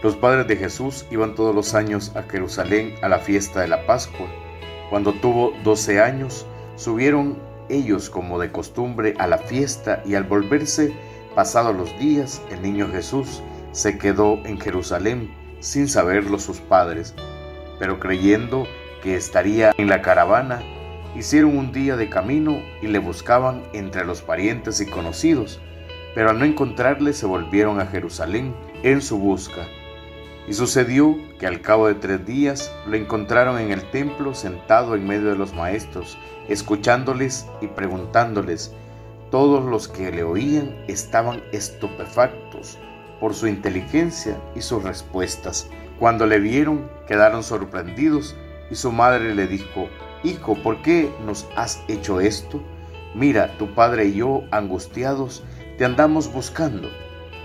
Los padres de Jesús iban todos los años a Jerusalén a la fiesta de la Pascua. Cuando tuvo doce años, subieron ellos como de costumbre a la fiesta y al volverse pasados los días, el niño Jesús se quedó en Jerusalén sin saberlo sus padres, pero creyendo que estaría en la caravana, hicieron un día de camino y le buscaban entre los parientes y conocidos, pero al no encontrarle se volvieron a Jerusalén en su busca. Y sucedió que al cabo de tres días lo encontraron en el templo sentado en medio de los maestros, escuchándoles y preguntándoles. Todos los que le oían estaban estupefactos por su inteligencia y sus respuestas. Cuando le vieron, quedaron sorprendidos y su madre le dijo, Hijo, ¿por qué nos has hecho esto? Mira, tu padre y yo, angustiados, te andamos buscando.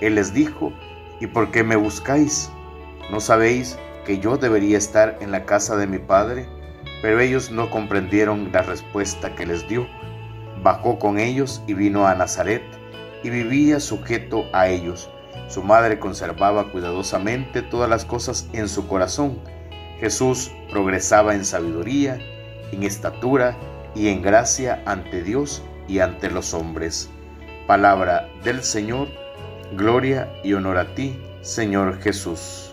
Él les dijo, ¿y por qué me buscáis? ¿No sabéis que yo debería estar en la casa de mi padre? Pero ellos no comprendieron la respuesta que les dio. Bajó con ellos y vino a Nazaret y vivía sujeto a ellos. Su madre conservaba cuidadosamente todas las cosas en su corazón. Jesús progresaba en sabiduría, en estatura y en gracia ante Dios y ante los hombres. Palabra del Señor, gloria y honor a ti, Señor Jesús.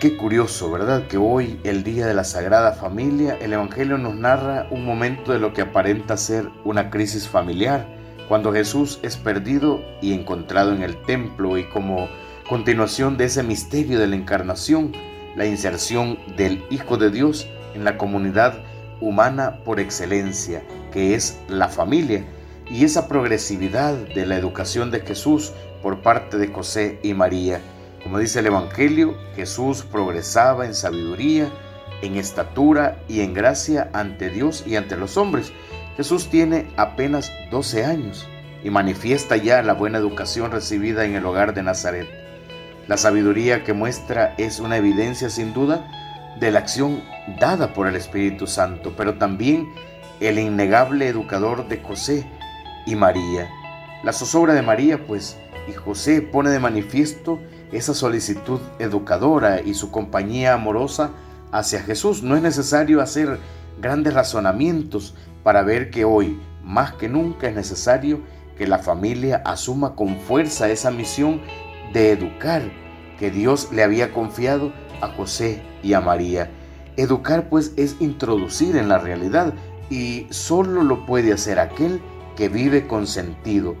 Qué curioso, ¿verdad? Que hoy, el día de la Sagrada Familia, el Evangelio nos narra un momento de lo que aparenta ser una crisis familiar, cuando Jesús es perdido y encontrado en el templo y como continuación de ese misterio de la encarnación, la inserción del Hijo de Dios en la comunidad humana por excelencia, que es la familia, y esa progresividad de la educación de Jesús por parte de José y María como dice el Evangelio, Jesús progresaba en sabiduría, en estatura y en gracia ante Dios y ante los hombres. Jesús tiene apenas 12 años y manifiesta ya la buena educación recibida en el hogar de Nazaret. La sabiduría que muestra es una evidencia sin duda de la acción dada por el Espíritu Santo, pero también el innegable educador de José y María. La zozobra de María, pues, y José pone de manifiesto esa solicitud educadora y su compañía amorosa hacia Jesús. No es necesario hacer grandes razonamientos para ver que hoy, más que nunca, es necesario que la familia asuma con fuerza esa misión de educar que Dios le había confiado a José y a María. Educar pues es introducir en la realidad y solo lo puede hacer aquel que vive con sentido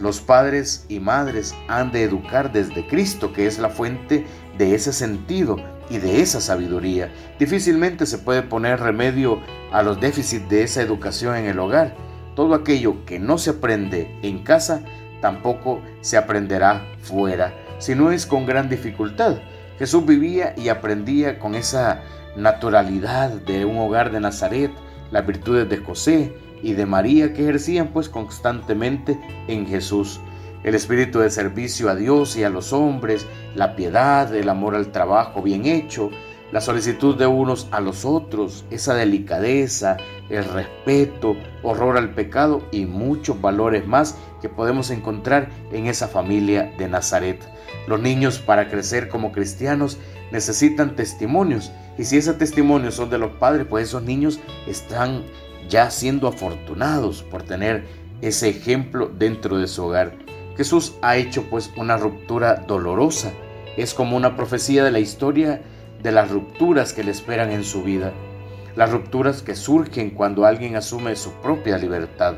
los padres y madres han de educar desde Cristo, que es la fuente de ese sentido y de esa sabiduría. Difícilmente se puede poner remedio a los déficits de esa educación en el hogar. Todo aquello que no se aprende en casa tampoco se aprenderá fuera, si no es con gran dificultad. Jesús vivía y aprendía con esa naturalidad de un hogar de Nazaret, las virtudes de José, y de María que ejercían pues constantemente en Jesús. El espíritu de servicio a Dios y a los hombres, la piedad, el amor al trabajo bien hecho, la solicitud de unos a los otros, esa delicadeza, el respeto, horror al pecado y muchos valores más que podemos encontrar en esa familia de Nazaret. Los niños para crecer como cristianos necesitan testimonios y si esos testimonios son de los padres, pues esos niños están ya siendo afortunados por tener ese ejemplo dentro de su hogar. Jesús ha hecho pues una ruptura dolorosa. Es como una profecía de la historia de las rupturas que le esperan en su vida. Las rupturas que surgen cuando alguien asume su propia libertad.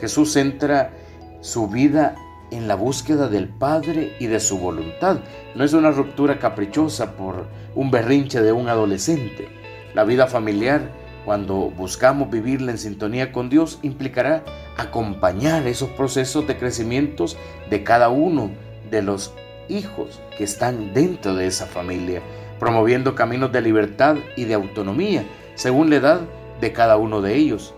Jesús centra su vida en la búsqueda del Padre y de su voluntad. No es una ruptura caprichosa por un berrinche de un adolescente. La vida familiar cuando buscamos vivirla en sintonía con Dios, implicará acompañar esos procesos de crecimiento de cada uno de los hijos que están dentro de esa familia, promoviendo caminos de libertad y de autonomía según la edad de cada uno de ellos,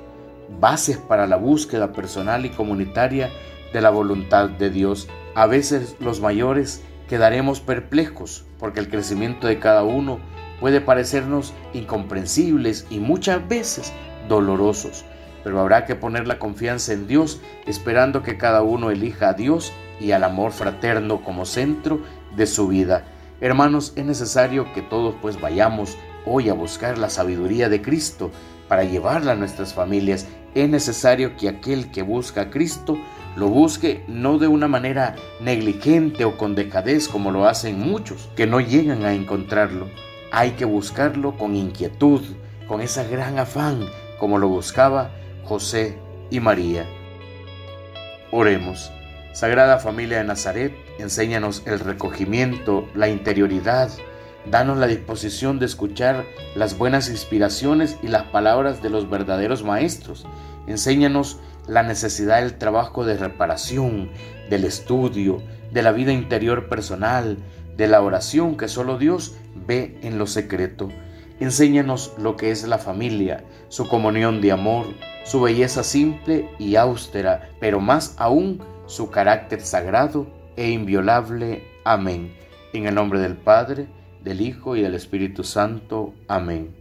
bases para la búsqueda personal y comunitaria de la voluntad de Dios. A veces los mayores quedaremos perplejos porque el crecimiento de cada uno puede parecernos incomprensibles y muchas veces dolorosos. pero habrá que poner la confianza en Dios, esperando que cada uno elija a Dios y al amor fraterno como centro de su vida. Hermanos, es necesario que todos pues vayamos hoy a buscar la sabiduría de Cristo para llevarla a nuestras familias. Es necesario que aquel que busca a Cristo lo busque no de una manera negligente o con dejadez como lo hacen muchos que no llegan a encontrarlo. Hay que buscarlo con inquietud, con esa gran afán como lo buscaba José y María. Oremos. Sagrada familia de Nazaret, enséñanos el recogimiento, la interioridad, danos la disposición de escuchar las buenas inspiraciones y las palabras de los verdaderos maestros. Enséñanos la necesidad del trabajo de reparación, del estudio, de la vida interior personal, de la oración que solo Dios ve en lo secreto. Enséñanos lo que es la familia, su comunión de amor, su belleza simple y austera, pero más aún su carácter sagrado e inviolable. Amén. En el nombre del Padre, del Hijo y del Espíritu Santo. Amén.